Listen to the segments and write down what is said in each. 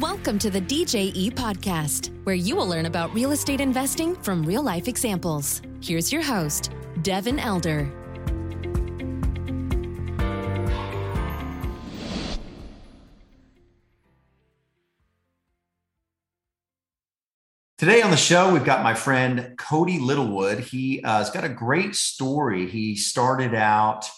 Welcome to the DJE podcast, where you will learn about real estate investing from real life examples. Here's your host, Devin Elder. Today on the show, we've got my friend Cody Littlewood. He uh, has got a great story. He started out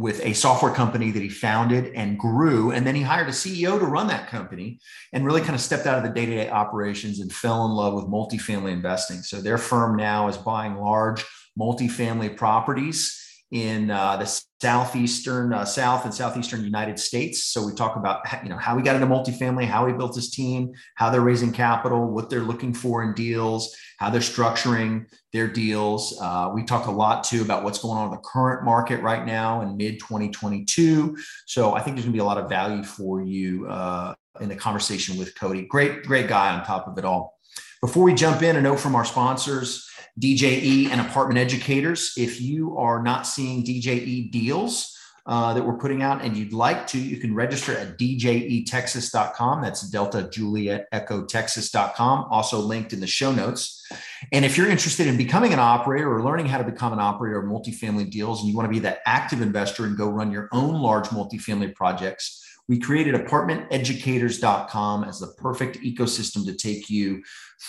with a software company that he founded and grew. And then he hired a CEO to run that company and really kind of stepped out of the day to day operations and fell in love with multifamily investing. So their firm now is buying large multifamily properties in uh, the southeastern, uh, south and southeastern United States. So we talk about you know how he got into multifamily, how he built his team, how they're raising capital, what they're looking for in deals, how they're structuring their deals. Uh, we talk a lot too about what's going on in the current market right now in mid 2022. So I think there's going to be a lot of value for you uh, in the conversation with Cody. Great, great guy on top of it all. Before we jump in, a note from our sponsors. DJE and apartment educators. If you are not seeing DJE deals uh, that we're putting out and you'd like to, you can register at djetexas.com. That's Delta Juliet Echo Texas.com, also linked in the show notes. And if you're interested in becoming an operator or learning how to become an operator of multifamily deals and you want to be that active investor and go run your own large multifamily projects, we created apartmenteducators.com as the perfect ecosystem to take you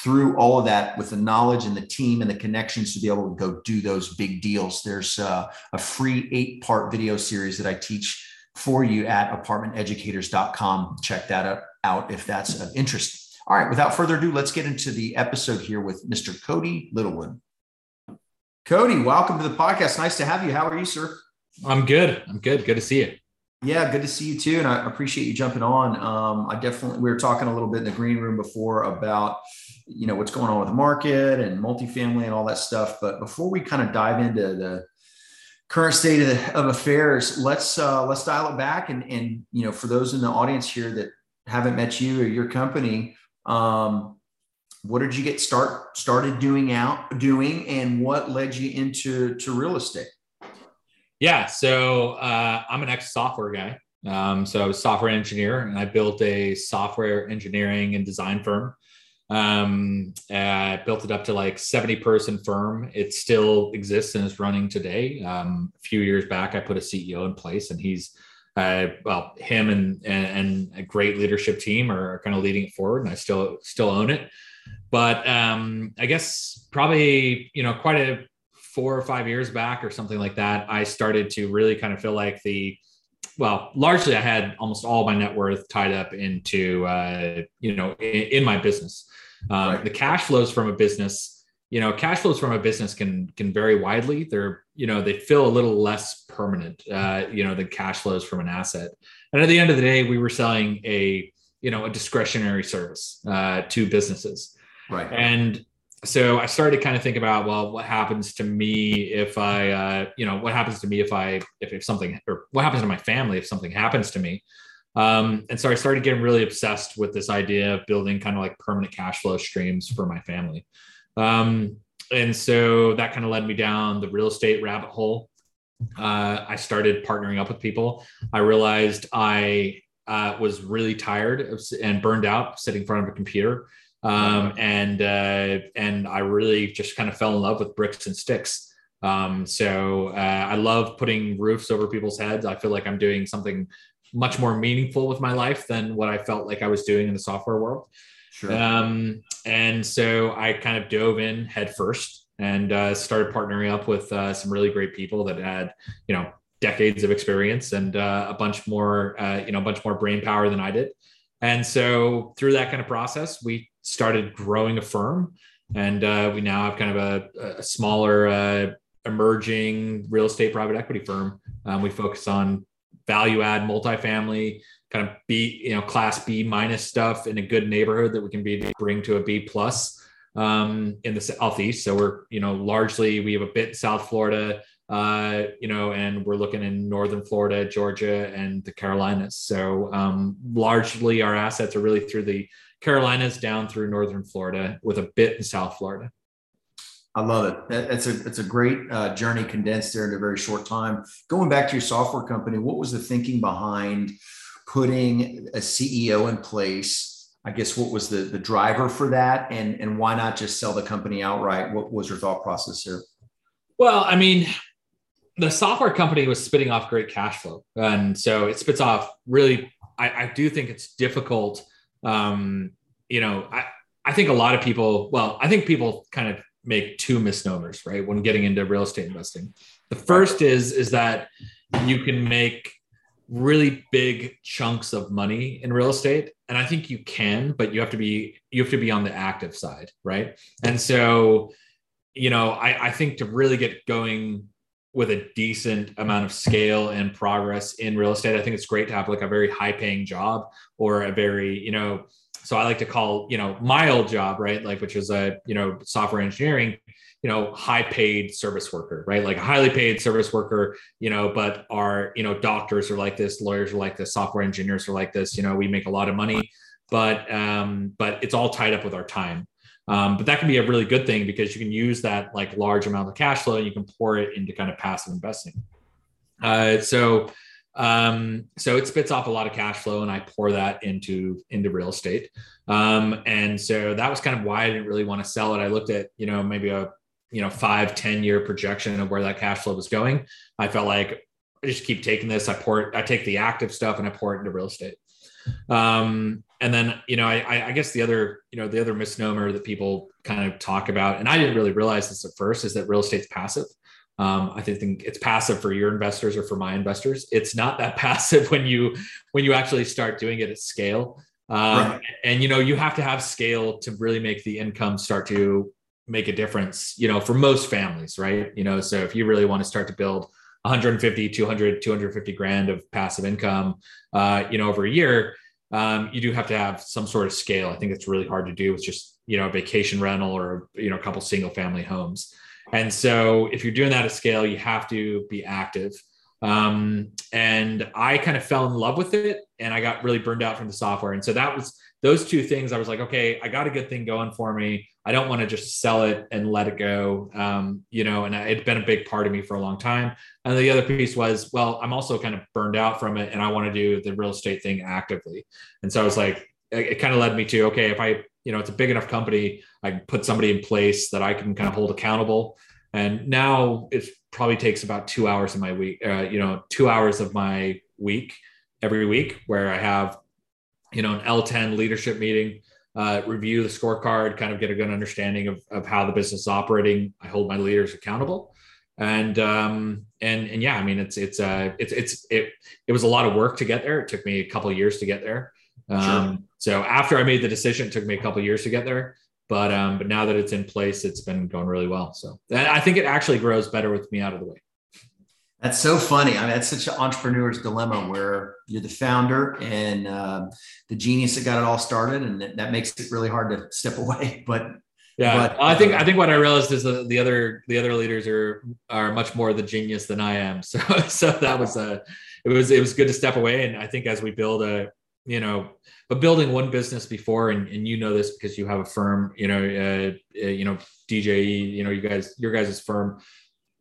through all of that with the knowledge and the team and the connections to be able to go do those big deals. There's uh, a free eight part video series that I teach for you at apartmenteducators.com. Check that out if that's of interest. All right, without further ado, let's get into the episode here with Mr. Cody Littlewood. Cody, welcome to the podcast. Nice to have you. How are you, sir? I'm good. I'm good. Good to see you. Yeah, good to see you too, and I appreciate you jumping on. Um, I definitely we were talking a little bit in the green room before about you know what's going on with the market and multifamily and all that stuff. But before we kind of dive into the current state of, the, of affairs, let's uh, let's dial it back and and you know for those in the audience here that haven't met you or your company, um, what did you get start started doing out doing, and what led you into to real estate? Yeah, so uh, I'm an ex software guy. Um, so I was software engineer, and I built a software engineering and design firm. Um, I built it up to like 70 person firm. It still exists and is running today. Um, a few years back, I put a CEO in place, and he's uh, well, him and, and, and a great leadership team are, kind of leading it forward, and I still still own it. But um, I guess probably you know quite a four or five years back or something like that, I started to really kind of feel like the well, largely I had almost all my net worth tied up into uh, you know in, in my business. Um, right. The cash flows from a business, you know, cash flows from a business can can vary widely. They're you know they feel a little less permanent, uh, you know, than cash flows from an asset. And at the end of the day, we were selling a you know a discretionary service uh, to businesses. Right. And so I started to kind of think about, well, what happens to me if I, uh, you know, what happens to me if I, if, if something, or what happens to my family if something happens to me. Um, and so I started getting really obsessed with this idea of building kind of like permanent cash flow streams for my family. Um, and so that kind of led me down the real estate rabbit hole. Uh, I started partnering up with people. I realized I uh, was really tired of, and burned out sitting in front of a computer um, and uh, and I really just kind of fell in love with bricks and sticks. Um, so uh, I love putting roofs over people's heads. I feel like I'm doing something much more meaningful with my life than what I felt like I was doing in the software world. Sure. Um, and so I kind of dove in head first and uh, started partnering up with uh, some really great people that had, you know, decades of experience and uh, a bunch more, uh, you know, a bunch more brain power than I did. And so through that kind of process, we started growing a firm, and uh, we now have kind of a, a smaller, uh, emerging real estate private equity firm. Um, we focus on value add multifamily, kind of B, you know, class B minus stuff in a good neighborhood that we can be bring to a B plus um, in the southeast. So we're you know largely we have a bit in South Florida, uh, you know, and we're looking in northern Florida, Georgia, and the Carolinas. So um, largely our assets are really through the Carolinas down through northern Florida with a bit in South Florida. I love it. It's a it's a great uh, journey condensed there in a very short time. Going back to your software company, what was the thinking behind putting a CEO in place I guess what was the the driver for that, and and why not just sell the company outright? What was your thought process here? Well, I mean, the software company was spitting off great cash flow, and so it spits off really. I, I do think it's difficult. Um, you know, I I think a lot of people. Well, I think people kind of make two misnomers, right, when getting into real estate investing. The first is is that you can make really big chunks of money in real estate and i think you can but you have to be you have to be on the active side right and so you know i, I think to really get going with a decent amount of scale and progress in real estate. I think it's great to have like a very high paying job or a very you know so i like to call you know my old job right? Like which is a you know software engineering you know high paid service worker right? Like a highly paid service worker you know but our you know doctors are like this lawyers are like this software engineers are like this you know we make a lot of money but um but it's all tied up with our time um, but that can be a really good thing because you can use that like large amount of cash flow and you can pour it into kind of passive investing. Uh, so um, so it spits off a lot of cash flow and i pour that into into real estate. Um, and so that was kind of why i didn't really want to sell it. I looked at you know maybe a you know five ten year projection of where that cash flow was going. I felt like i just keep taking this. I pour it i take the active stuff and i pour it into real estate. Um, and then you know I, I guess the other you know the other misnomer that people kind of talk about and i didn't really realize this at first is that real estate's passive um, I think it's passive for your investors or for my investors. It's not that passive when you when you actually start doing it at scale. Um, right. And you know you have to have scale to really make the income start to make a difference, you know, for most families, right? You know, so if you really want to start to build 150, 200, 250 grand of passive income, uh, you know, over a year, um, you do have to have some sort of scale. I think it's really hard to do with just, you know, a vacation rental or, you know, a couple single family homes. And so if you're doing that at scale, you have to be active. Um, and I kind of fell in love with it and I got really burned out from the software. And so that was those two things. I was like, okay, I got a good thing going for me. I don't want to just sell it and let it go. Um, you know, and it'd been a big part of me for a long time. And the other piece was, well, I'm also kind of burned out from it and I want to do the real estate thing actively. And so I was like, it, kind of led me to, okay, if I, you know, it's a big enough company, I can put somebody in place that I can kind of hold accountable. And now it probably takes about two hours of my week, uh, you know, two hours of my week every week where I have, you know, an L10 leadership meeting, uh, review the scorecard, kind of get a good understanding of, of how the business is operating. I hold my leaders accountable. And um, and and yeah, I mean it's it's uh it's it's it it was a lot of work to get there. It took me a couple years to get there. Um, sure. So after I made the decision, it took me a couple years to get there but um, but now that it's in place, it's been going really well. So I think it actually grows better with me out of the way. That's so funny. I mean, that's such an entrepreneur's dilemma where you're the founder and uh, the genius that got it all started, and that, that, makes it really hard to step away. But yeah, but, I think I think what I realized is that the other the other leaders are are much more the genius than I am. So so that was a it was it was good to step away, and I think as we build a you know but building one business before and, and you know this because you have a firm you know uh, uh, you know dje you know you guys your guys' firm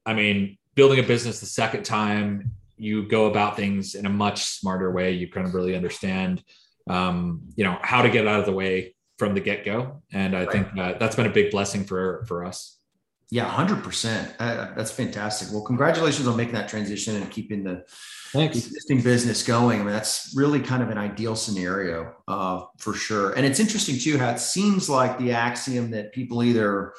i mean building a business the second time you go about things in a much smarter way you kind of really understand um, you know how to get out of the way from the get-go and i right. think uh, that's been a big blessing for for us yeah 100% uh, that's fantastic well congratulations on making that transition and keeping the Thanks. existing business going. I mean, that's really kind of an ideal scenario uh, for sure. And it's interesting too how it seems like the axiom that people either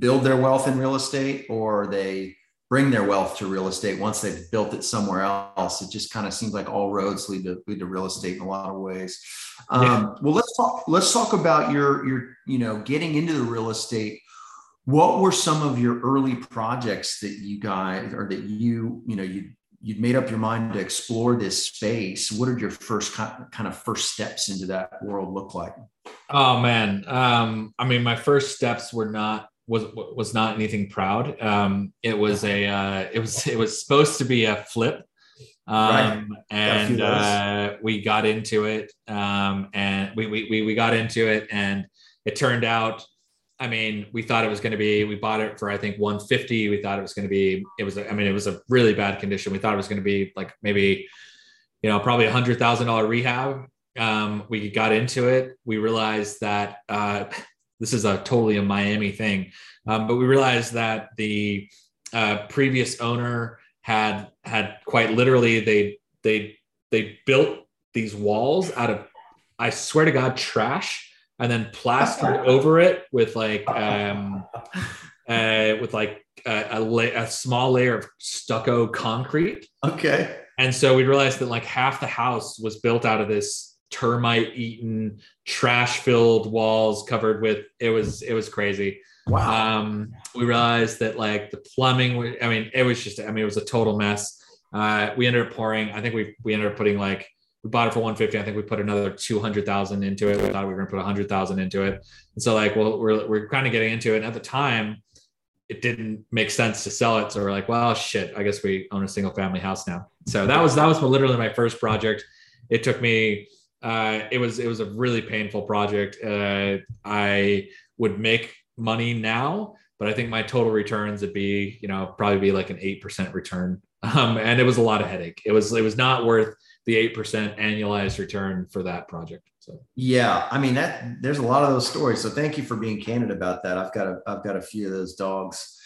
build their wealth in real estate or they bring their wealth to real estate once they've built it somewhere else. It just kind of seems like all roads lead to lead to real estate in a lot of ways. Um, yeah. Well, let's talk. Let's talk about your your you know getting into the real estate what were some of your early projects that you guys or that you you know you you'd made up your mind to explore this space what did your first kind of first steps into that world look like oh man um, i mean my first steps were not was was not anything proud um, it was a uh, it was it was supposed to be a flip um, right. and uh, we got into it um, and we, we we got into it and it turned out I mean, we thought it was going to be, we bought it for, I think 150. We thought it was going to be, it was, I mean, it was a really bad condition. We thought it was going to be like maybe, you know, probably a hundred thousand dollar rehab. um, we got into it. We realized that uh, this is a totally a Miami thing, um, but we realized that the uh, previous owner had had quite literally they they they built these walls out of I swear to God trash and then plastered over it with like um, uh, with like a, a, la- a small layer of stucco concrete. Okay. And so we realized that like half the house was built out of this termite eaten, trash filled walls covered with it was it was crazy. Wow. Um, we realized that like the plumbing, I mean, it was just, I mean, it was a total mess. Uh, we ended up pouring, I think we, we ended up putting like, we bought it for 150. I think we put another 200,000 into it. We thought we were going to put 100,000 into it. And so like, well, we're, we're kind of getting into it. And at the time, it didn't make sense to sell it. So we're like, well, shit, I guess we own a single family house now. So that was, that was literally my first project. It took me, uh, it was, it was a really painful project. Uh, I would make money now, but I think my total returns would be, you know, probably be like an 8% return. Um, and it was a lot of headache. It was, it was not worth the 8% annualized return for that project. So Yeah, I mean that there's a lot of those stories. So thank you for being candid about that. I've got a I've got a few of those dogs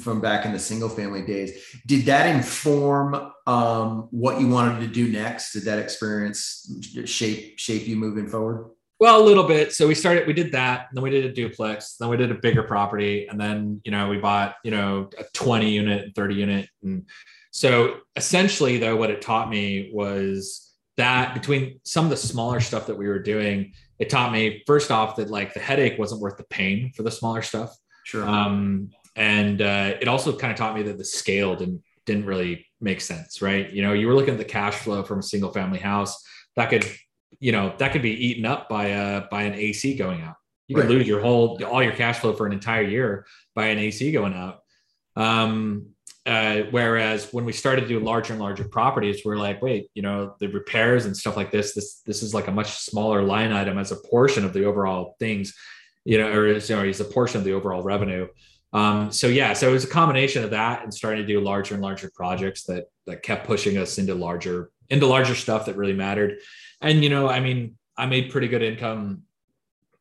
from back in the single family days. Did that inform um, what you wanted to do next? Did that experience shape shape you moving forward? Well, a little bit. So we started, we did that, then we did a duplex, then we did a bigger property, and then you know we bought you know a 20 unit, 30 unit, and so essentially though, what it taught me was that between some of the smaller stuff that we were doing, it taught me first off that like the headache wasn't worth the pain for the smaller stuff, Sure. um, and uh, it also kind of taught me that the scale didn't didn't really make sense, right? You know, you were looking at the cash flow from a single family house that could you know that could be eaten up by a by an AC going out. You could Right. lose your whole all your cash flow for an entire year by an AC going out. Um, uh, whereas when we started to do larger and larger properties, we're like, wait, you know, the repairs and stuff like this, this this is like a much smaller line item as a portion of the overall things, you know, or know, is a portion of the overall revenue. Um, so yeah, so it was a combination of that and starting to do larger and larger projects that that kept pushing us into larger into larger stuff that really mattered. And you know, I mean, I made pretty good income,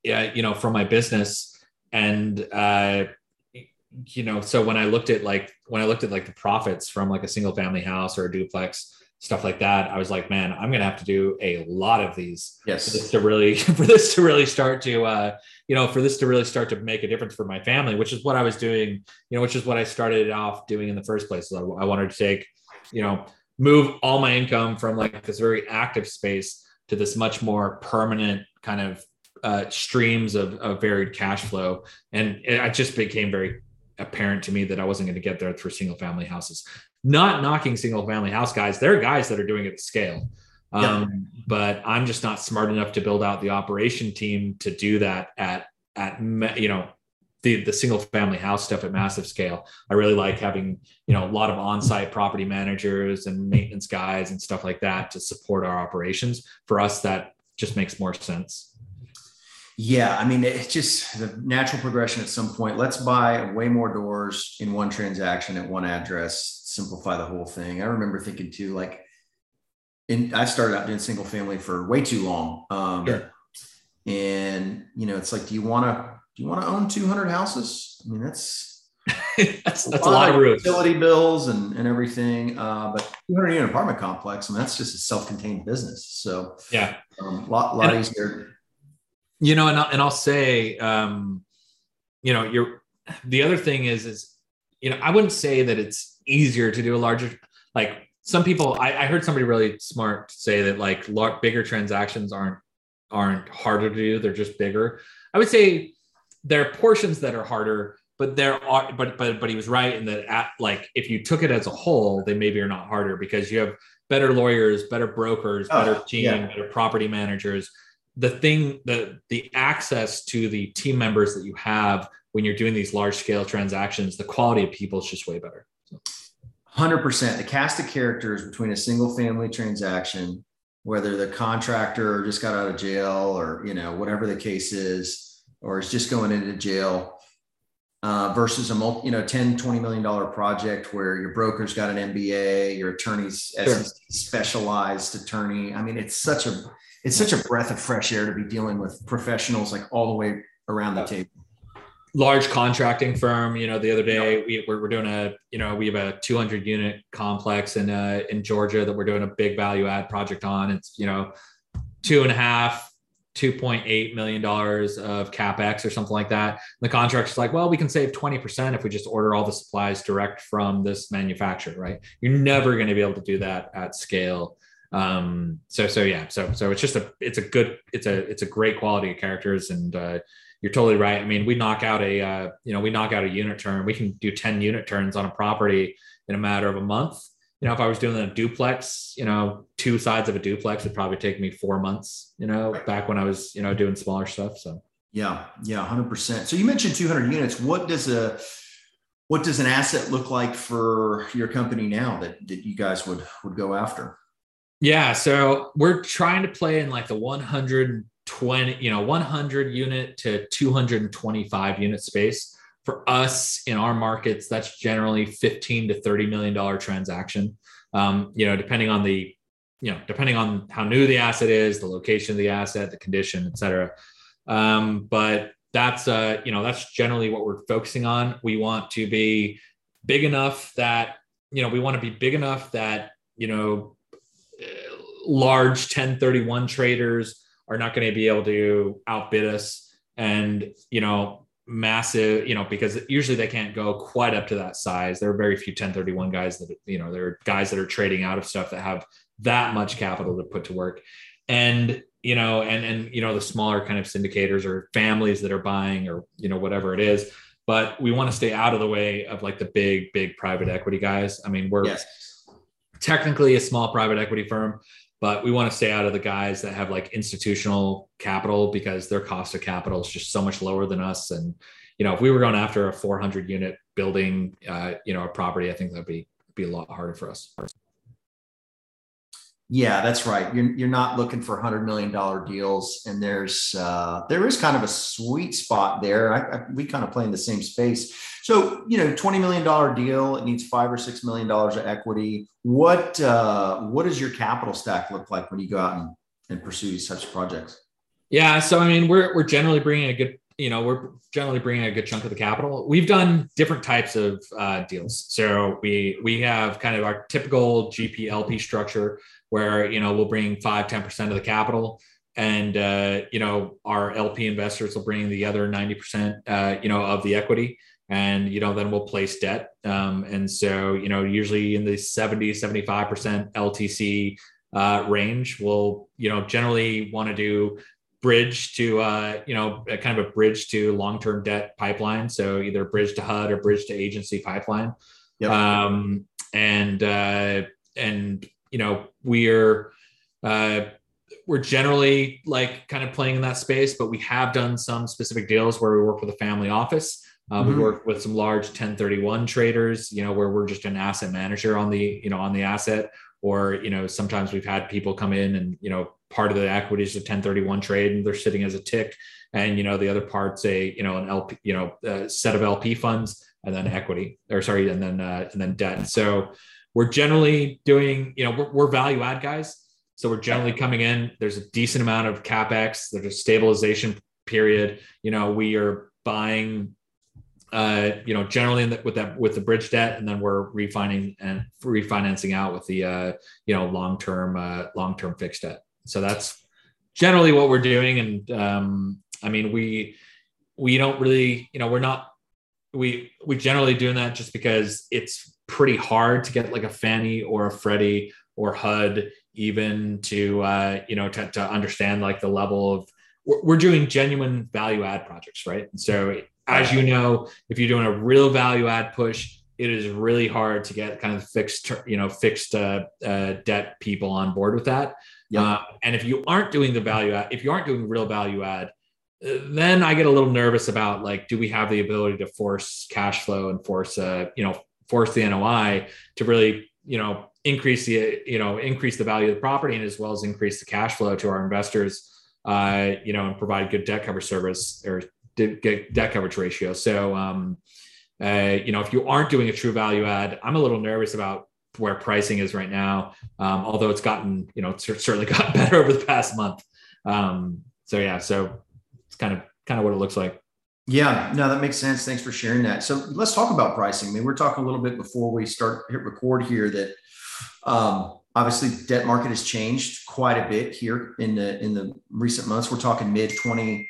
yeah, you know, from my business, and uh, you know, so when I looked at like when I looked at like the profits from like a single family house or a duplex stuff like that, I was like, man, I'm gonna have to do a lot of these for this yes. to really for this to really start to uh you know for this to really start to make a difference for my family which is what i was doing you know which is what i started off doing in the first place so i wanted to take you know move all my income from like this very active space to this much more permanent kind of uh, streams of, of varied cash flow and it, it just became very apparent to me that i wasn't going to get there through single family houses not knocking single family house guys there are guys that are doing it at scale um, but I'm just not smart enough to build out the operation team to do that at at you know the the single family house stuff at massive scale. I really like having you know a lot of on-site property managers and maintenance guys and stuff like that to support our operations. For us, that just makes more sense. Yeah, I mean, it's just the natural progression at some point. Let's buy way more doors in one transaction at one address, simplify the whole thing. I remember thinking too, like, and I started out doing single family for way too long. Um, Sure. And you know, it's like, do you want to do you want to own 200 houses? I mean, that's that's that's a lot of utility bills and, and everything. Uh, but 200 unit apartment complex, I mean, that's just a self-contained business. So Yeah. um, lot lot And- easier. You know and I'll, and I'll say um you know you're the other thing is is you know i wouldn't say that it's easier to do a larger like some people i, I heard somebody really smart say that like lar- bigger transactions aren't aren't harder to do they're just bigger i would say there are portions that are harder but there are but but but he was right in that at, like if you took it as a whole they maybe are not harder because you have better lawyers better brokers Oh, better team yeah. better property managers the thing the the access to the team members that you have when you're doing these large scale transactions the quality of people is just way better Hundred percent. The cast of characters between a single family transaction, whether the contractor just got out of jail or you know whatever the case is, or is just going into jail. uh, versus a multi, you know 10 20 million dollar project where your broker's got an mba your attorney's sure. specialized attorney i mean it's such a it's such a breath of fresh air to be dealing with professionals like all the way around the table large contracting firm you know the other day we, we're, we're doing a you know we have a 200 unit complex in uh in georgia that we're doing a big value add project on it's you know two and a half 2.8 million dollars of capex or something like that. And the contractor's like, well, we can save 20% if we just order all the supplies direct from this manufacturer, right? You're never going to be able to do that at scale. Um, so so yeah, so so it's just a it's a good it's a it's a great quality of characters, and uh, you're totally right. I mean, we knock out a uh, you know we knock out a unit turn. We can do 10 unit turns on a property in a matter of a month you know, if I was doing a duplex, you know, two sides of a duplex would probably take me four months, you know, right. back when I was, you know, doing smaller stuff. So yeah, yeah, hundred percent. So you mentioned 200 units. What does a what does an asset look like for your company now that that you guys would would go after? Yeah, so we're trying to play in like the 120, you know, 100 unit to 225 unit space for us in our markets, that's generally 15 to 30 million dollar transaction. Um, you know, depending on the, you know, depending on how new the asset is, the location of the asset, the condition, et cetera. Um, but that's uh, you know, that's generally what we're focusing on. We want to be big enough that, you know, we want to be big enough that, you know, large 1031 traders are not going to be able to outbid us and you know massive, you know, because usually they can't go quite up to that size. There are very few 1031 guys that, you know, there are guys that are trading out of stuff that have that much capital to put to work. And, you know, and, and, you know, the smaller kind of syndicators or families that are buying or, you know, whatever it is. But we want to stay out of the way of like the big, big private equity guys. I mean, we're yes. technically a small private equity firm, but we want to stay out of the guys that have like institutional capital because their cost of capital is just so much lower than us. And you know if we were going after a 400 unit building uh, you know a property i think that'd be be a lot harder for us yeah, that's right. You're, you're not looking for hundred million dollar deals, and there's uh, there is kind of a sweet spot there. I, I, we kind of play in the same space. So you know, twenty million dollar deal, it needs five or six million dollars of equity. What uh, what does your capital stack look like when you go out and, and pursue such projects? Yeah, so I mean, we're we're generally bringing a good you know we're generally bringing a good chunk of the capital we've done different types of uh, deals so we we have kind of our typical gplp structure where you know we'll bring 5 10% of the capital and uh, you know our lp investors will bring the other 90% uh, you know of the equity and you know then we'll place debt. Um, and so you know usually in the 70 75% ltc uh, range we'll you know generally want to do bridge to uh, you know kind of a bridge to long-term debt pipeline. So either bridge to hud or bridge to agency pipeline. Yep. um, and uh, and you know we're uh, we're generally like kind of playing in that space but we have done some specific deals where we work with a family office. Uh, mm-hmm. we work with some large 1031 traders you know where we're just an asset manager on the you know on the asset. Or you know sometimes we've had people come in and you know part of the equity is a 1031 trade and they're sitting as a tick. And you know the other part's a you know an lp you know a set of lp funds and then equity or sorry and then uh, and then debt. So we're generally doing you know we're, we're value add guys. So we're generally coming in. There's a decent amount of capex. There's a stabilization period. You know we are buying uh, you know, generally the, with that with the bridge debt, and then we're refining and refinancing out with the uh, you know long term uh, long term fixed debt. So that's generally what we're doing, and um, I mean we we don't really you know we're not we we generally doing that just because it's pretty hard to get like a Fannie or a Freddie or HUD even to uh, you know to, to understand like the level of we're doing genuine value add projects, right? And so as you know, if you're doing a real value add push, it is really hard to get kind of fixed, you know, fixed uh, uh, debt people on board with that. Yeah. Uh, and if you aren't doing the value add, if you aren't doing real value add, uh, then I get a little nervous about like, do we have the ability to force cash flow and force, uh, you know, force the NOI to really, you know, increase the, you know, increase the value of the property and as well as increase the cash flow to our investors, uh, you know, and provide good debt cover service or debt coverage ratio. So, um, uh, you know, if you aren't doing a true value add, I'm a little nervous about where pricing is right now. Um, although it's gotten, you know, it's certainly gotten better over the past month. Um, so yeah, so it's kind of kind of what it looks like. Yeah, no, that makes sense. Thanks for sharing that. So let's talk about pricing. I mean, we're talking a little bit before we start hit record here that um, obviously debt market has changed quite a bit here in the in the recent months. We're talking mid 20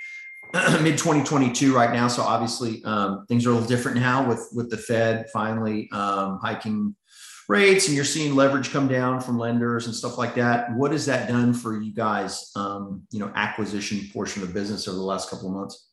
mid 2022 right now. So obviously um, things are a little different now with with the Fed finally um, hiking rates and you're seeing leverage come down from lenders and stuff like that. What has that done for you guys, um, you know, acquisition portion of the business over the last couple of months?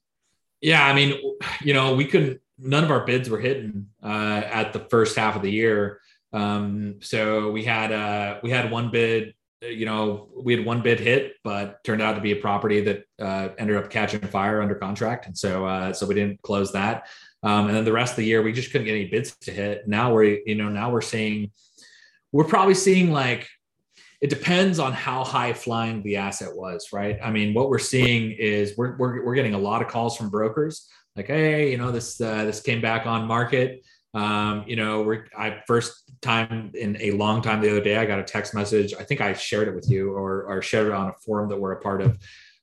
Yeah, I mean, you know, we couldn't. None of our bids were hitting uh, at the first half of the year. Um, so we had uh, we had one bid. You know, we had one bid hit, but turned out to be a property that uh, ended up catching fire under contract, and so uh, so we didn't close that. Um, and then the rest of the year, we just couldn't get any bids to hit. Now we're you know now we're seeing we're probably seeing like it depends on how high flying the asset was, right? I mean, what we're seeing is we're, we're, we're getting a lot of calls from brokers like, hey, you know, this uh, this came back on market. Um, you know, we're I first time in a long time the other day, I got a text message. I think I shared it with you or, or shared it on a forum that we're a part of.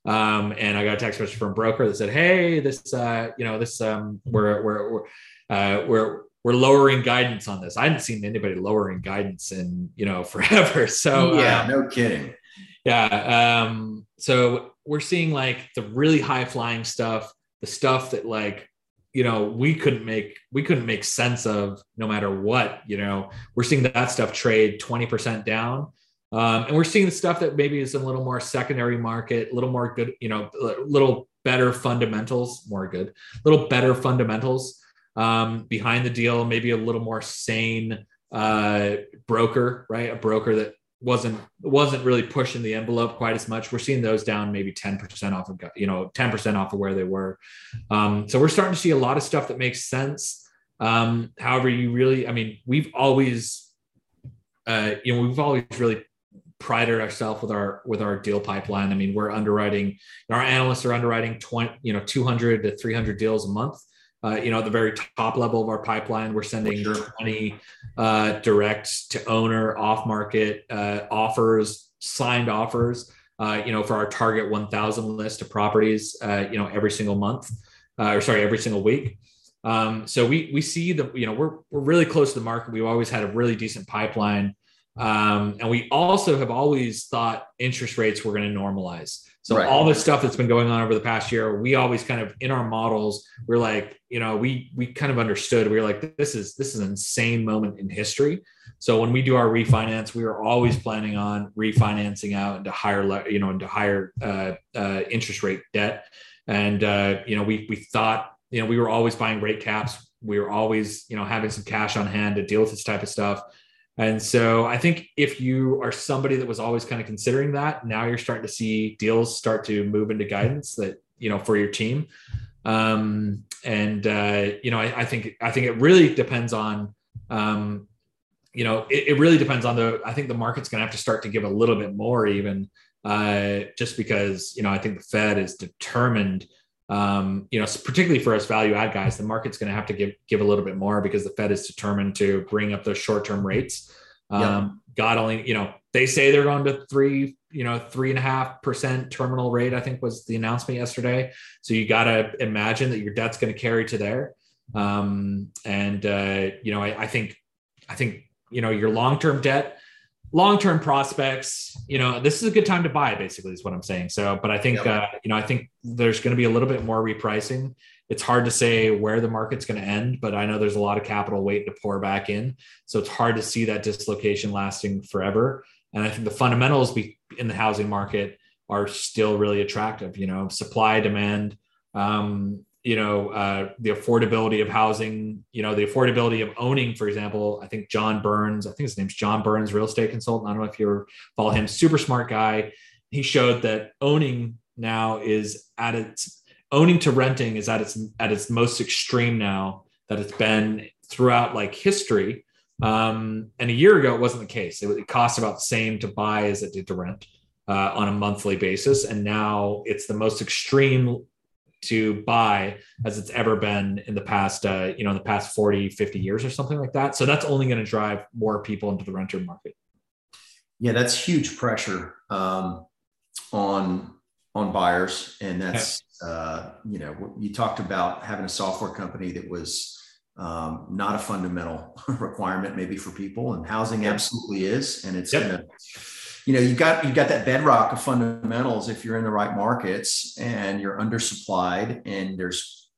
Um, and I got a text message from a broker that said, Hey, this, uh, you know, this, um, we're, we're, we're, uh, we're, we're lowering guidance on this. I hadn't seen anybody lowering guidance in you know forever. So yeah, um, no kidding. Yeah. Um, so we're seeing like the really high flying stuff, the stuff that like you know we couldn't make we couldn't make sense of no matter what. You know, we're seeing that stuff trade twenty percent down. Um, and we're seeing the stuff that maybe is a little more secondary market, a little more good, you know, a little better fundamentals, more good, a little better fundamentals um, behind the deal, maybe a little more sane uh, broker, right? A broker that wasn't wasn't really pushing the envelope quite as much. We're seeing those down maybe 10% off of you know 10% off of where they were. Um, so we're starting to see a lot of stuff that makes sense. Um, however, you really, I mean, we've always, uh, you know, we've always really prided ourselves with our with our deal pipeline. I mean, we're underwriting, our analysts are underwriting 20, you know, 200 to 300 deals a month uh, you know, at the very top level of our pipeline, we're sending sure. 20 uh, direct to owner off market uh, offers, signed offers, uh, you know, for our target 1,000 list of properties, uh, you know, every single month, uh, or sorry, every single week. Um, so we we see the you know we're we're really close to the market. We've always had a really decent pipeline, um, and we also have always thought interest rates were going to normalize. So right. all this stuff that's been going on over the past year, we always kind of in our models, we're like, you know, we we kind of understood. We were like, this is this is an insane moment in history. So when we do our refinance, we are always planning on refinancing out into higher, you know, into higher uh, uh, interest rate debt. And uh, you know, we we thought, you know, we were always buying rate caps. We were always, you know, having some cash on hand to deal with this type of stuff. And so I think if you are somebody that was always kind of considering that, now you're starting to see deals start to move into guidance that, you know, for your team. Um, and, uh, you know, I, I, think, I think it really depends on, um, you know, it, it, really depends on the, I think the market's going to have to start to give a little bit more even, uh, just because, you know, I think the Fed is determined um, you know, particularly for us value add guys, the market's going to have to give give a little bit more because the Fed is determined to bring up those short term rates. Um, yep. God only, you know, they say they're going to three, you know, three and a half percent terminal rate. I think was the announcement yesterday. So you got to imagine that your debt's going to carry to there. Um, and uh, you know, I, I think, I think, you know, your long term debt long-term prospects you know this is a good time to buy basically is what i'm saying. So but i think uh, you know i think there's going to be a little bit more repricing. It's hard to say where the market's going to end but i know there's a lot of capital waiting to pour back in. So it's hard to see that dislocation lasting forever. And i think the fundamentals in the housing market are still really attractive you know supply demand. Um, you know uh, the affordability of housing you know the affordability of owning for example i think john burns i think his name's john burns real estate consultant. I don't know if you follow him. Super smart guy. He showed that owning now is at its owning to renting is at its at its most extreme now that it's been throughout like history. Um, and a year ago it wasn't the case. It, it cost about the same to buy as it did to rent uh, on a monthly basis. And now it's the most extreme to buy as it's ever been in the past uh, you know in the past 40 50 years or something like that. So that's only going to drive more people into the renter market. Yeah that's huge pressure um, on on buyers. And that's uh, you know you talked about having a software company that was um, not a fundamental requirement maybe for people. And housing absolutely is. And it's yep. gonna you know you got you got that bedrock of fundamentals if you're in the right markets and you're undersupplied and there's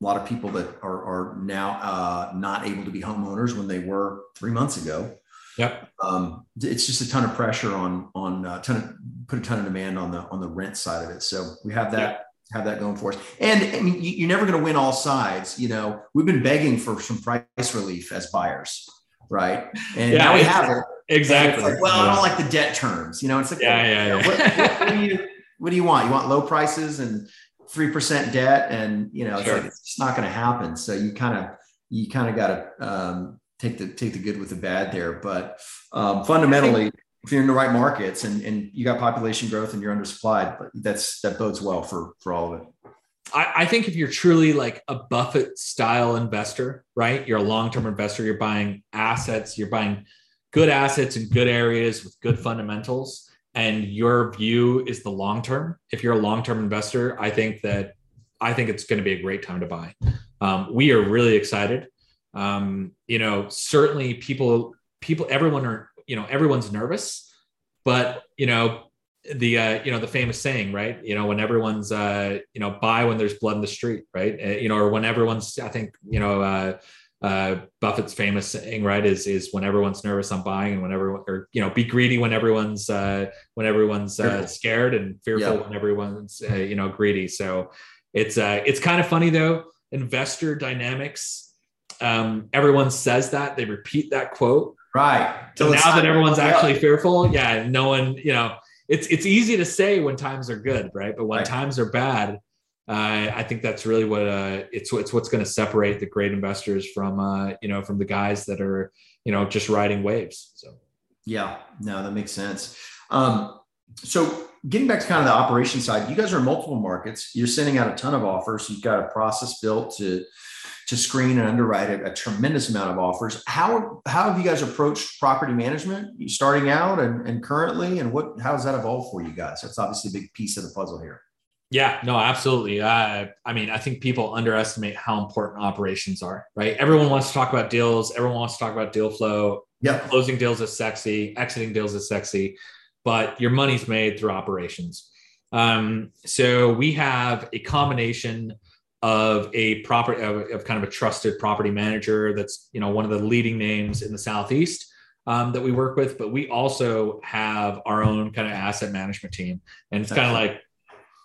a lot of people that are, are now uh, not able to be homeowners when they were three months ago Yep. Um, it's just a ton of pressure on on uh, ton of put a ton of demand on the on the rent side of it. So we have that yep. have that going for us. And I mean, you, are never going to win all sides. You know, we've been begging for some price relief as buyers, right? And yeah, now we have it. Exactly. Like, well, yeah. I don't like the debt terms. You know, it's like, yeah, yeah, yeah. What, what, what, do you what do you want? You want low prices and three percent debt, and you know, it's sure. like it's just not going to happen. So you kind of you kind of got to um, take the take the good with the bad there. But um, fundamentally, if you're in the right markets and, and you got population growth and you're undersupplied, that's that bodes well for for all of it. I, I think if you're truly like a Buffett style investor, right? You're a long-term investor, you're buying assets, you're buying good assets in good areas with good fundamentals, and your view is the long term. If you're a long-term investor, I think that I think it's going to be a great time to buy. Um, we are really excited um, you know certainly people people everyone are you know everyone's nervous but you know the uh, you know the famous saying right you know when everyone's uh, you know buy when there's blood in the street right uh, you know or when everyone's i think you know uh, uh, Buffett's famous saying, right, is is when everyone's nervous, I'm buying, and when everyone, or you know, be greedy when everyone's uh, when everyone's uh, scared, and fearful yeah. when everyone's uh, you know greedy. So it's uh, it's kind of funny though. Investor dynamics um, everyone says that they repeat that quote. Right. So now that everyone's actually fearful, yeah, no one, you know, it's it's easy to say when times are good, right? But when right. times are bad, uh, I think that's really what uh, it's it's what's going to separate the great investors from uh, you know from the guys that are you know just riding waves. So yeah, no, that makes sense. Um, so getting back to kind of the operation side, you guys are in multiple markets. You're sending out a ton of offers. You've got a process built to to screen and underwrite a, a, tremendous amount of offers. How how have you guys approached property management? Starting out and, and currently, and what how has that evolved for you guys? That's obviously a big piece of the puzzle here. Yeah, no, absolutely. Uh, I mean, I think people underestimate how important operations are. Right? Everyone wants to talk about deals. Everyone wants to talk about deal flow. Yeah, closing deals is sexy. Exiting deals is sexy, but your money's made through operations. Um, so we have a combination of a property of, of, kind of a trusted property manager that's you know one of the leading names in the southeast um, that we work with but we also have our own kind of asset management team and it's kind of like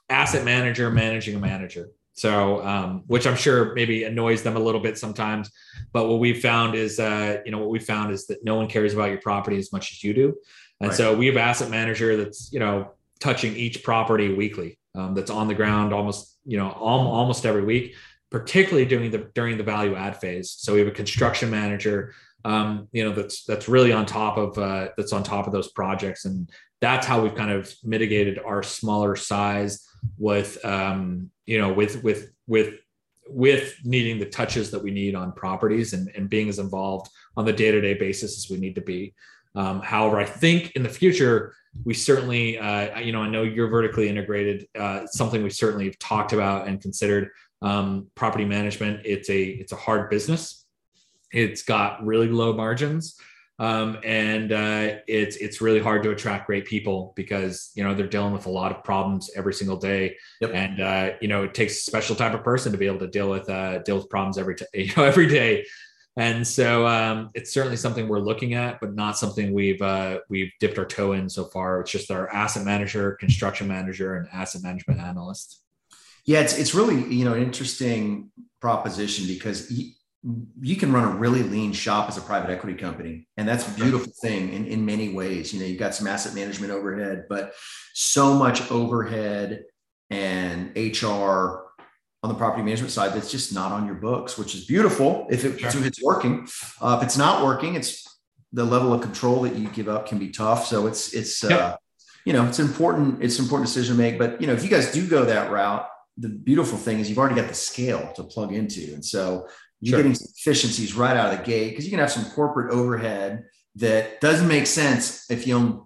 asset manager managing a manager. So um, which i'm sure maybe annoys them a little bit sometimes. But what we've found is uh, you know what we found is that no one cares about your property as much as you do. And right. so we have asset manager that's you know touching each property weekly um, that's on the ground almost you know almost every week particularly during the during the value add phase. So we have a construction manager um, you know that's that's really on top of uh, that's on top of those projects and that's how we've kind of mitigated our smaller size with um, you know with with with with needing the touches that we need on properties and, and being as involved on the day-to-day basis as we need to be um, however i think in the future we certainly, uh, you know, I know you're vertically integrated. Uh, something we certainly have talked about and considered. Um, property management. It's a it's a hard business. It's got really low margins, um, and uh, it's it's really hard to attract great people because you know they're dealing with a lot of problems every single day, yep. and uh, you know it takes a special type of person to be able to deal with uh, deal with problems every t- you know every day. And so um, it's certainly something we're looking at, but not something we've uh, we've dipped our toe in so far. It's just our asset manager, construction manager, and asset management analyst. Yeah, it's it's really you know an interesting proposition because you, you can run a really lean shop as a private equity company, and that's a beautiful thing in in many ways. You know, you've got some asset management overhead, but so much overhead and HR on the property management side that's just not on your books, which is beautiful if, it, sure. if it's working. Uh, if it's not working, it's the level of control that you give up can be tough. So it's it's yep. uh, you know it's important it's an important decision to make. But you know if you guys do go that route, the beautiful thing is you've already got the scale to plug into. And so you're Sure. getting efficiencies right out of the gate because you can have some corporate overhead that doesn't make sense if you own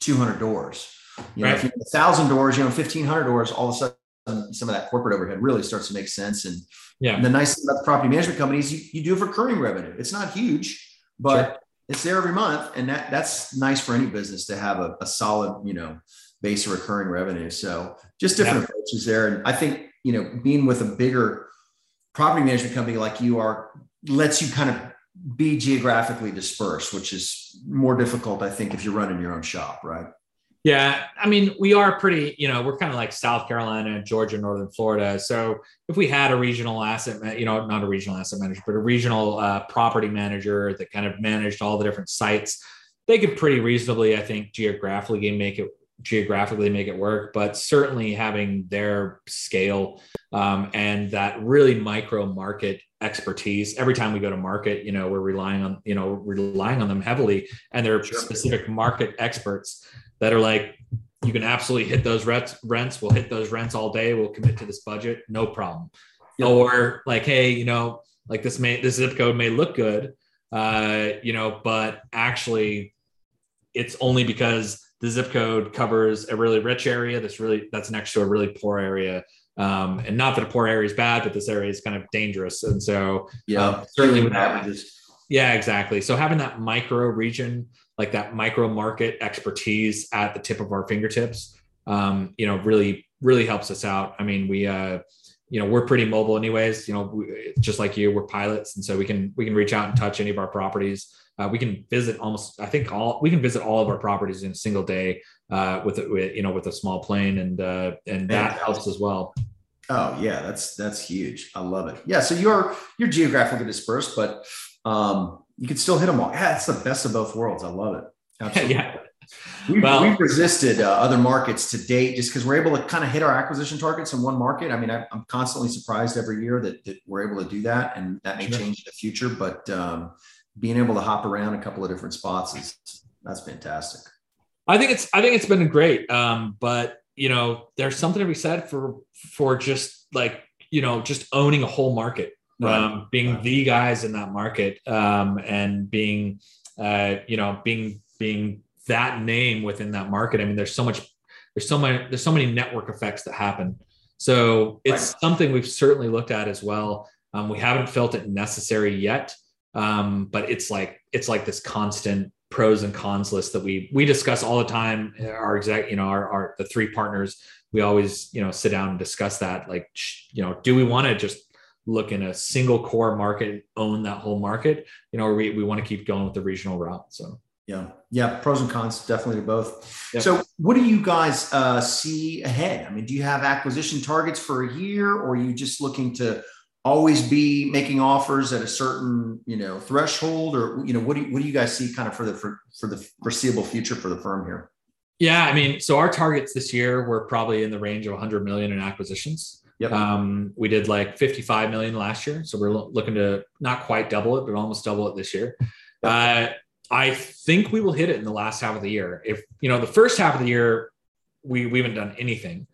200 doors. You know, if you have a thousand doors, you own 1500 doors, all of a sudden some of that corporate overhead really starts to make sense. And, Yeah. and the nice thing about the property management companies, you, you do have recurring revenue. It's not huge, but Sure. it's there every month. And that that's nice for any business to have a, a solid, you know, base of recurring revenue. So just different Yeah. approaches there. And I think, you know, being with a bigger property management company like you are lets you kind of be geographically dispersed, which is more difficult, I think, if you're running your own shop, right? Yeah, I mean, we are pretty, you know, we're kind of like South Carolina, Georgia, Northern Florida. So if we had a regional asset, you know, not a regional asset manager, but a regional uh, property manager that kind of managed all the different sites, they could pretty reasonably, I think, geographically make it geographically make it work. But certainly having their scale um, and that really micro market expertise. Every time we go to market, you know, we're relying on, you know, relying on them heavily, and they're Sure. specific market experts that are like, you can absolutely hit those rents. Rents, we'll hit those rents all day. We'll commit to this budget, no problem. Yep. Or like, hey, you know, like this may this zip code may look good, uh, you know, but actually, it's only because the zip code covers a really rich area that's really that's next to a really poor area. Um, and not that a poor area is bad, but this area is kind of dangerous. And so Yeah, Um, certainly with that. yeah, exactly. So having that micro region, like that micro market expertise at the tip of our fingertips, um, you know, really, really helps us out. I mean, we, uh, you know, we're pretty mobile anyways, you know, we, just like you, we're pilots. And so we can, we can reach out and touch any of our properties. Uh, we can visit almost, I think all, we can visit all of our properties in a single day, uh, with, with, you know, with a small plane and, uh, and that helps as well. Oh yeah, that's that's huge. I love it. Yeah, so you're you're geographically dispersed, but um, you can still hit them all. Yeah, it's the best of both worlds. I love it. Absolutely. yeah. We've, Well- we've resisted uh, other markets to date just because we're able to kind of hit our acquisition targets in one market. I mean, I, I'm constantly surprised every year that, that we're able to do that, and that may Sure. change in the future. But um, being able to hop around a couple of different spots is that's fantastic. I think it's I think it's been great. Um, but you know, there's something to be said for for just like you know just owning a whole market, Right. um, being Right. the guys in that market, um, and being uh, you know being being that name within that market. I mean, there's so much there's so many there's so many network effects that happen. So it's something we've certainly looked at as well. Um, we haven't felt it necessary yet, um, but it's like it's like this constant pros and cons list that we we discuss all the time. Our exact, you know, our, our the three partners, we always you know sit down and discuss that. Like, you know, do we want to just look in a single core market, own that whole market, you know, or we we want to keep going with the regional route. So Yeah, yeah, pros and cons definitely to both. Yep. So, what do you guys uh, see ahead? I mean, do you have acquisition targets for a year, or are you just looking to always be making offers at a certain you know threshold, or you know what do you, what do you guys see kind of for the for, for the foreseeable future for the firm here? Yeah, I mean, so our targets this year were probably in the range of 100 million in acquisitions. Yep. Um, we did like 55 million last year, so we're looking to not quite double it, but almost double it this year. Uh, I think we will hit it in the last half of the year. If you know, the first half of the year, we we haven't done anything,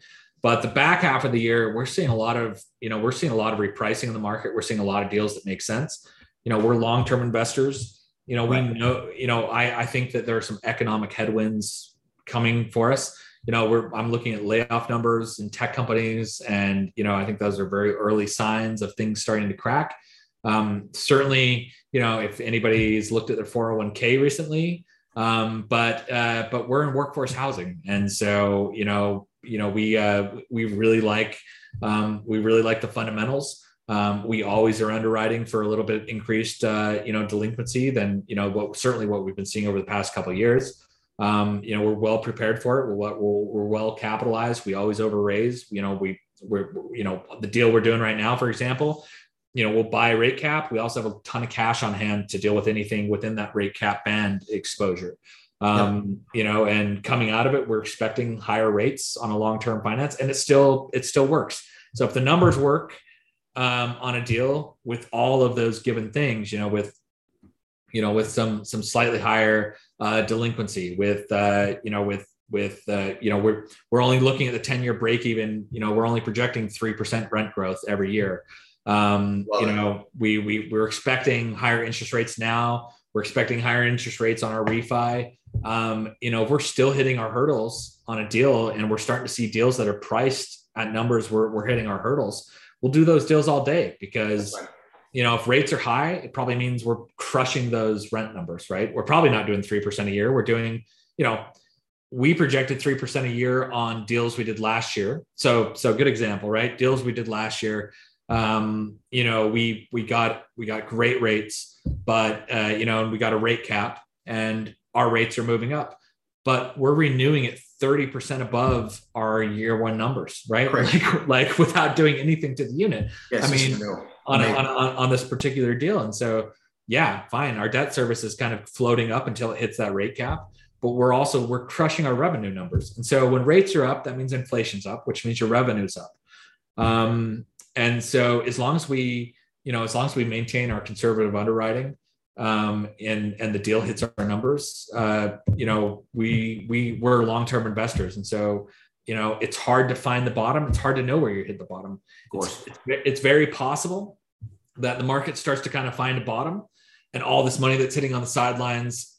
but the back half of the year, we're seeing a lot of you know, we're seeing a lot of repricing in the market. We're seeing a lot of deals that make sense. You know, we're long term investors. You know, we Right. know. You know, I I think that there are some economic headwinds coming for us. You know, we're I'm looking at layoff numbers in tech companies, and you know, I think those are very early signs of things starting to crack. Um, certainly, you know, if anybody's looked at their 401k recently, um, but uh, but we're in workforce housing, and so you know, you know, we uh, we really like um, we really like the fundamentals. Um, we always are underwriting for a little bit increased, uh, you know, delinquency than you know what certainly what we've been seeing over the past couple years. Um, you know, we're well prepared for it. We're, well- we're, we're well capitalized. We always overraise. You know, we we're you know the deal we're doing right now, for example. You know, we'll buy a rate cap. We also have a ton of cash on hand to deal with anything within that rate cap band exposure. Um, you know, and coming out of it, we're expecting higher rates on a long-term finance, and it still it still works. So if the numbers work um, on a deal with all of those given things, you know, with you know, with some some slightly higher uh, delinquency, with uh, you know, with with uh, you know we're we're only looking at the 10 year break even you know we're only projecting 3% rent growth every year. Um, you know we, we we're expecting higher interest rates now. We're expecting higher interest rates on our refi um, you know we're still hitting our hurdles on a deal and we're starting to see deals that are priced at numbers where we're hitting our hurdles we'll do those deals all day because you know if rates are high it probably means we're crushing those rent numbers right we're probably not doing 3% a year we're doing you know we projected 3% a year on deals we did last year. So, so good example, right? Deals we did last year. Um, you know, we, we got, we got great rates, but, uh, you know, and we got a rate cap and our rates are moving up, but we're renewing it 30% above our year one numbers, right? Like, like without doing anything to the unit. Yes, I mean, on, a, on, on, on this particular deal. And so, yeah, fine. Our debt service is kind of floating up until it hits that rate cap but we're also we're crushing our revenue numbers. And so when rates are up, that means inflation's up, which means your revenue's up. Um, and so as long as we, you know, as long as we maintain our conservative underwriting, um, and and the deal hits our numbers, uh, you know, we we we're long term investors, and so you know it's hard to find the bottom. It's hard to know where you hit the bottom. Of course, it's, it's, it's very possible that the market starts to kind of find a bottom, and all this money that's sitting on the sidelines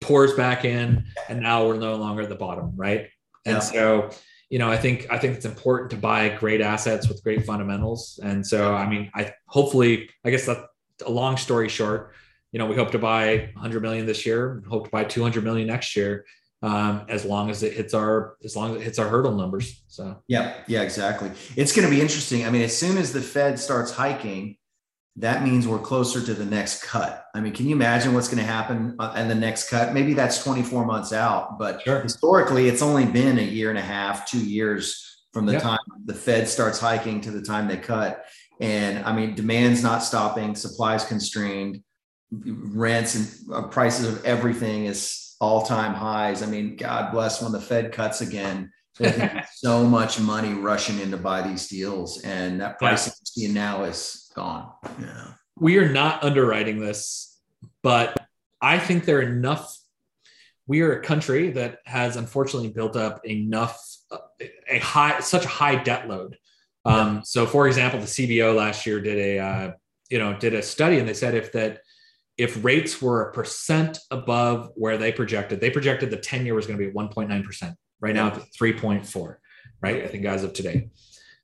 pours back in, and now we're no longer at the bottom, right? And yeah. so, you know, I think I think it's important to buy great assets with great fundamentals. And so, I mean, I hopefully, I guess that's a long story short. You know, we hope to buy 100 million this year, hope to buy 200 million next year, um, as long as it hits our as long as it hits our hurdle numbers. So yeah, yeah, exactly. It's going to be interesting. I mean, as soon as the Fed starts hiking, that means we're closer to the next cut. I mean, can you imagine what's going to happen uh, in the next cut? Maybe that's 24 months out, but sure. historically, it's only been a year and a half, two years from the yep. time the Fed starts hiking to the time they cut. And I mean, demand's not stopping, supply's constrained, rents and uh, prices of everything is all time highs. I mean, God bless when the Fed cuts again. so much money rushing in to buy these deals, and that pricing yeah. you now is gone. Yeah. We are not underwriting this, but I think there are enough. We are a country that has unfortunately built up enough, a high, such a high debt load. Um, yeah. So, for example, the CBO last year did a, uh, you know, did a study, and they said if that if rates were a percent above where they projected, they projected the 10 year was going to be at 1.9%. Right now, it's 3.4, right? I think as of today.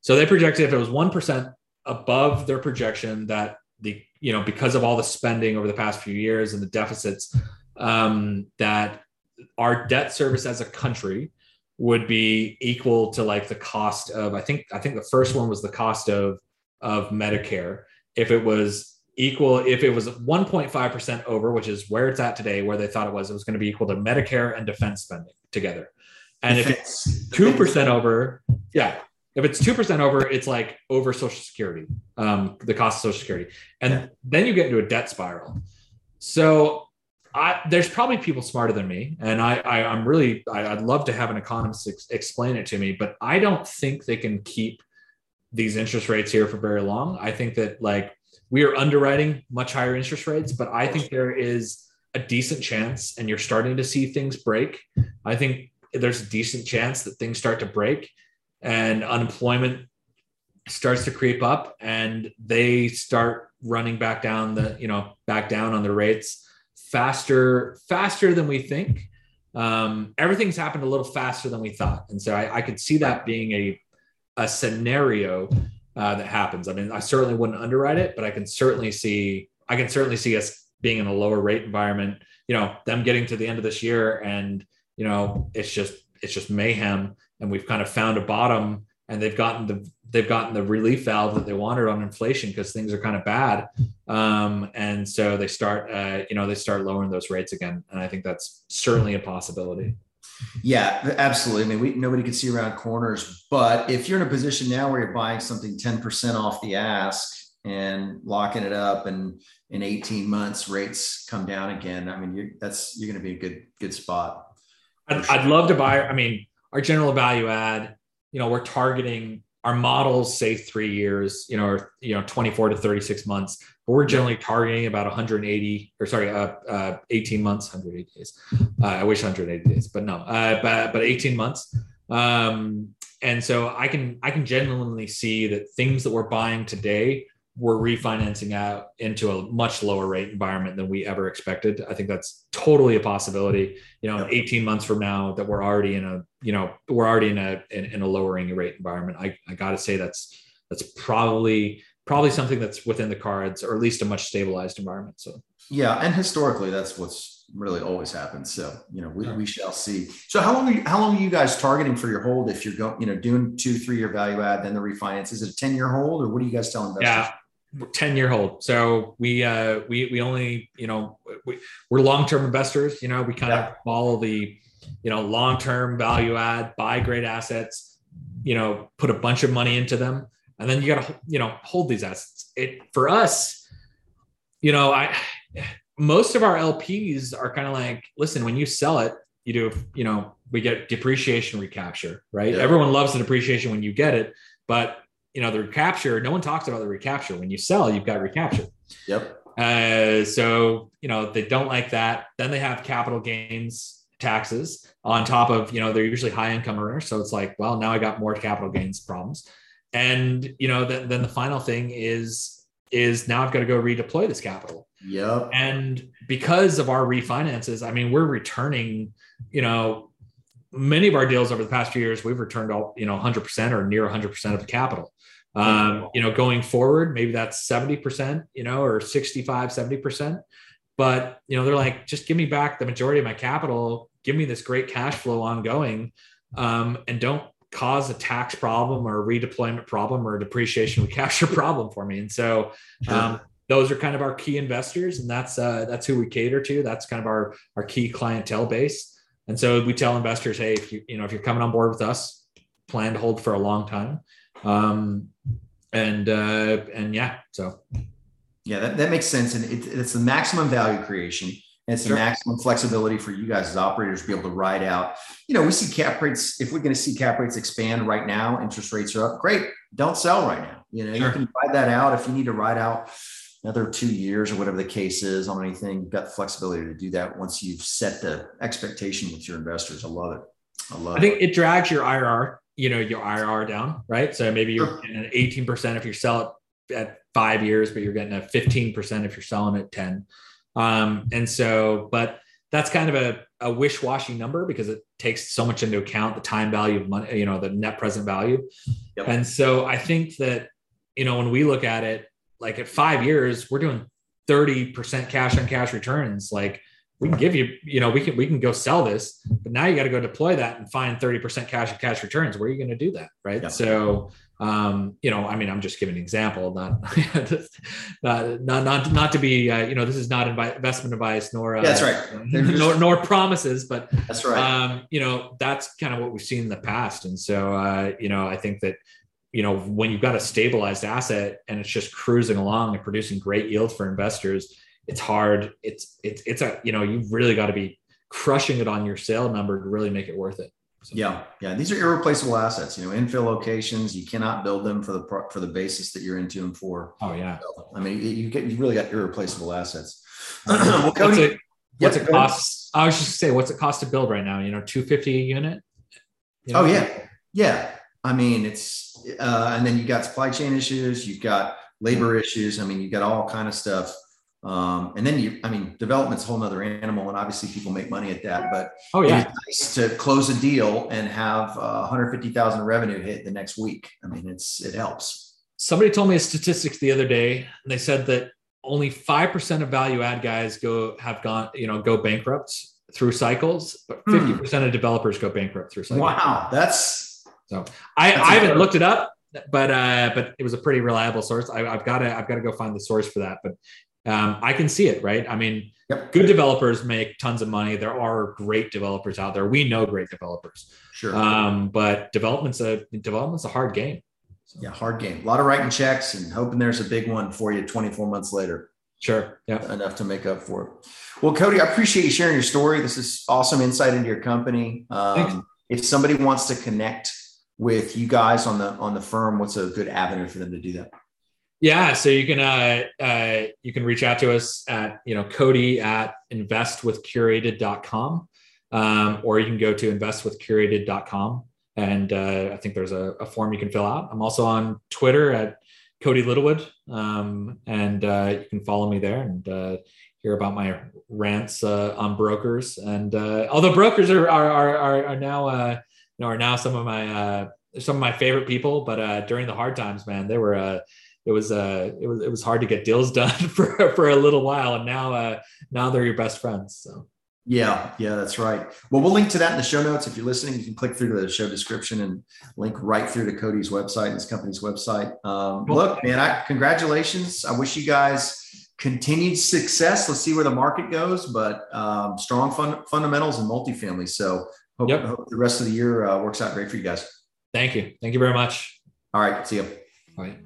So they projected if it was 1% above their projection that the you know because of all the spending over the past few years and the deficits um, that our debt service as a country would be equal to like the cost of I think I think the first one was the cost of of Medicare if it was equal if it was 1.5% over which is where it's at today where they thought it was it was going to be equal to Medicare and defense spending together and if it's 2% over yeah if it's 2% over, it's like over Social Security, um, the cost of Social Security. And yeah. then you get into a debt spiral. So I, there's probably people smarter than me. And I, I, am really, I, would love to have an economist ex- explain it to me, but I don't think they can keep these interest rates here for very long. I think that like we are underwriting much higher interest rates, but I think there is a decent chance, and you're starting to see things break. I think there's a decent chance that things start to break and unemployment starts to creep up and they start running back down the you know back down on the rates faster faster than we think. Um, everything's happened a little faster than we thought. And so i, I could see that being a a scenario uh, that happens. I mean i certainly wouldn't underwrite it but i can certainly see i can certainly see us being in a lower rate environment you know them getting to the end of this year and you know it's just it's just mayhem. And we've kind of found a bottom and they've gotten the they've gotten the relief valve that they wanted on inflation because things are kind of bad. Um, and so they start uh, you know they start lowering those rates again. And i think that's certainly a possibility yeah absolutely i mean we, nobody can see around corners but if you're in a position now where you're buying something 10% off the ask and locking it up and in 18 months rates come down again i mean you're, that's you're going to be a good good spot I'd, sure. I'd love to buy i mean our general value add, you know, we're targeting our models say three years, you know, or you know, 24 to 36 months, but we're generally targeting about 180 or sorry, uh, uh 18 months, 180 days. Uh, I wish 180 days, but no, uh, but but 18 months. Um, and so I can I can genuinely see that things that we're buying today we're refinancing out into a much lower rate environment than we ever expected. I think that's totally a possibility. You know, 18 months from now that we're already in a, you know, we're already in a in, in a lowering rate environment. I, I got to say that's that's probably probably something that's within the cards, or at least a much stabilized environment. So yeah, and historically, that's what's really always happened. So you know, we, we shall see. So how long are you, how long are you guys targeting for your hold? If you're going, you know, doing two three year value add, then the refinance, is it a 10 year hold, or what are you guys telling investors? Yeah 10 year hold. So we, uh, we, we only, you know, we, we're long-term investors, you know, we kind yeah. of follow the, you know, long-term value add, buy great assets, you know, put a bunch of money into them. And then you got to, you know, hold these assets. It for us, you know, I, most of our LPs are kind of like, listen, when you sell it, you do, you know, we get depreciation recapture, right? Yeah. Everyone loves the depreciation when you get it, but you know the recapture no one talks about the recapture. When you sell you've got recapture. Yep. Uh, so you know they don't like that. Then they have capital gains taxes on top of you know they're usually high income earners. So it's like well now i got more capital gains problems. And you know then, then the final thing is is now i've got to go redeploy this capital. Yep. And because of our refinances i mean we're returning you know many of our deals over the past few years we've returned all you know 100% or near 100% of the capital um, you know, going forward, maybe that's 70%, you know, or 65, 70%. But, you know, they're like, just give me back the majority of my capital, give me this great cash flow ongoing, um, and don't cause a tax problem or a redeployment problem or a depreciation recapture problem for me. And so, um, those are kind of our key investors, and that's uh, that's who we cater to. That's kind of our our key clientele base. And so we tell investors, hey, if you you know if you're coming on board with us, plan to hold for a long time. Um, and uh, and yeah, so yeah, that, that makes sense, and it, it's the maximum value creation. And it's sure. the maximum flexibility for you guys as operators to be able to ride out. You know, we see cap rates. If we're going to see cap rates expand right now, interest rates are up. Great, don't sell right now. You know, sure. you can ride that out if you need to ride out another two years or whatever the case is on anything. You've got the flexibility to do that once you've set the expectation with your investors. I love it. I love. It. I think it, it drags your IRR you know your IRR down, right? So maybe you're getting an 18% if you sell it at five years, but you're getting a 15% if you're selling at 10. Um, and so, but that's kind of a, a wish-washy number because it takes so much into account the time value of money, you know, the net present value. Yep. And so I think that, you know, when we look at it, like at five years, we're doing 30% cash on cash returns. Like we can give you, you know, we can we can go sell this, but now you got to go deploy that and find 30% cash and cash returns. Where are you going to do that? Right. Yeah. So um, you know, I mean, I'm just giving an example, not not not not to be, uh, you know, this is not investment advice nor uh, that's right, nor, nor promises, but that's right. Um, you know, that's kind of what we've seen in the past, and so uh, you know, I think that you know when you've got a stabilized asset and it's just cruising along and producing great yield for investors it's hard. It's it's it's a you know you've really got to be crushing it on your sale number to really make it worth it. So. Yeah, yeah. These are irreplaceable assets. You know, infill locations. You cannot build them for the for the basis that you're into them for. Oh yeah. So, I mean, you get you really got irreplaceable assets. well, Cody, what's it, what's it cost? I was just say, what's it cost to build right now? You know, two fifty a unit. You know? Oh yeah, yeah. I mean, it's uh, and then you got supply chain issues. You've got labor issues. I mean, you got all kind of stuff. Um, and then you, I mean, development's a whole nother animal, and obviously people make money at that. But oh yeah, nice to close a deal and have uh, 150,000 revenue hit the next week. I mean, it's it helps. Somebody told me a statistics the other day, and they said that only five percent of value add guys go have gone, you know, go bankrupt through cycles, but hmm. fifty percent of developers go bankrupt through cycles. Wow, that's so. I, that's I haven't looked it up, but uh, but it was a pretty reliable source. I, have got to I've got to go find the source for that. But um, I can see it, right? I mean, yep. good developers make tons of money. There are great developers out there. We know great developers. Sure. Um, but development's a development's a hard game. So. Yeah, hard game. A lot of writing checks and hoping there's a big one for you 24 months later. Sure. Yeah. Enough to make up for it. Well, Cody, I appreciate you sharing your story. This is awesome insight into your company. Um, if somebody wants to connect with you guys on the on the firm, what's a good avenue for them to do that? Yeah, so you can uh, uh, you can reach out to us at you know Cody at investwithcurated.com um, or you can go to investwithcurated.com and uh, I think there's a, a, form you can fill out. I'm also on Twitter at Cody Littlewood, um, and uh, you can follow me there and uh, hear about my rants uh, on brokers. And uh, although brokers are are are, are now uh, you know are now some of my some of my favorite people, but during the hard times, man, they were it was uh it was it was hard to get deals done for for a little while. And now uh now they're your best friends so. Yeah yeah that's right. Well we'll link to that in the show notes. If you're listening you can click through to the show description and link right through to cody's website and his company's website. Um, look man I, congratulations. I wish you guys continued success. Let's see where the market goes but um, strong fun, fundamentals and multifamily. So hope, yep. hope, the rest of the year uh, works out great for you guys. Thank you. Thank you very much. All right see you all right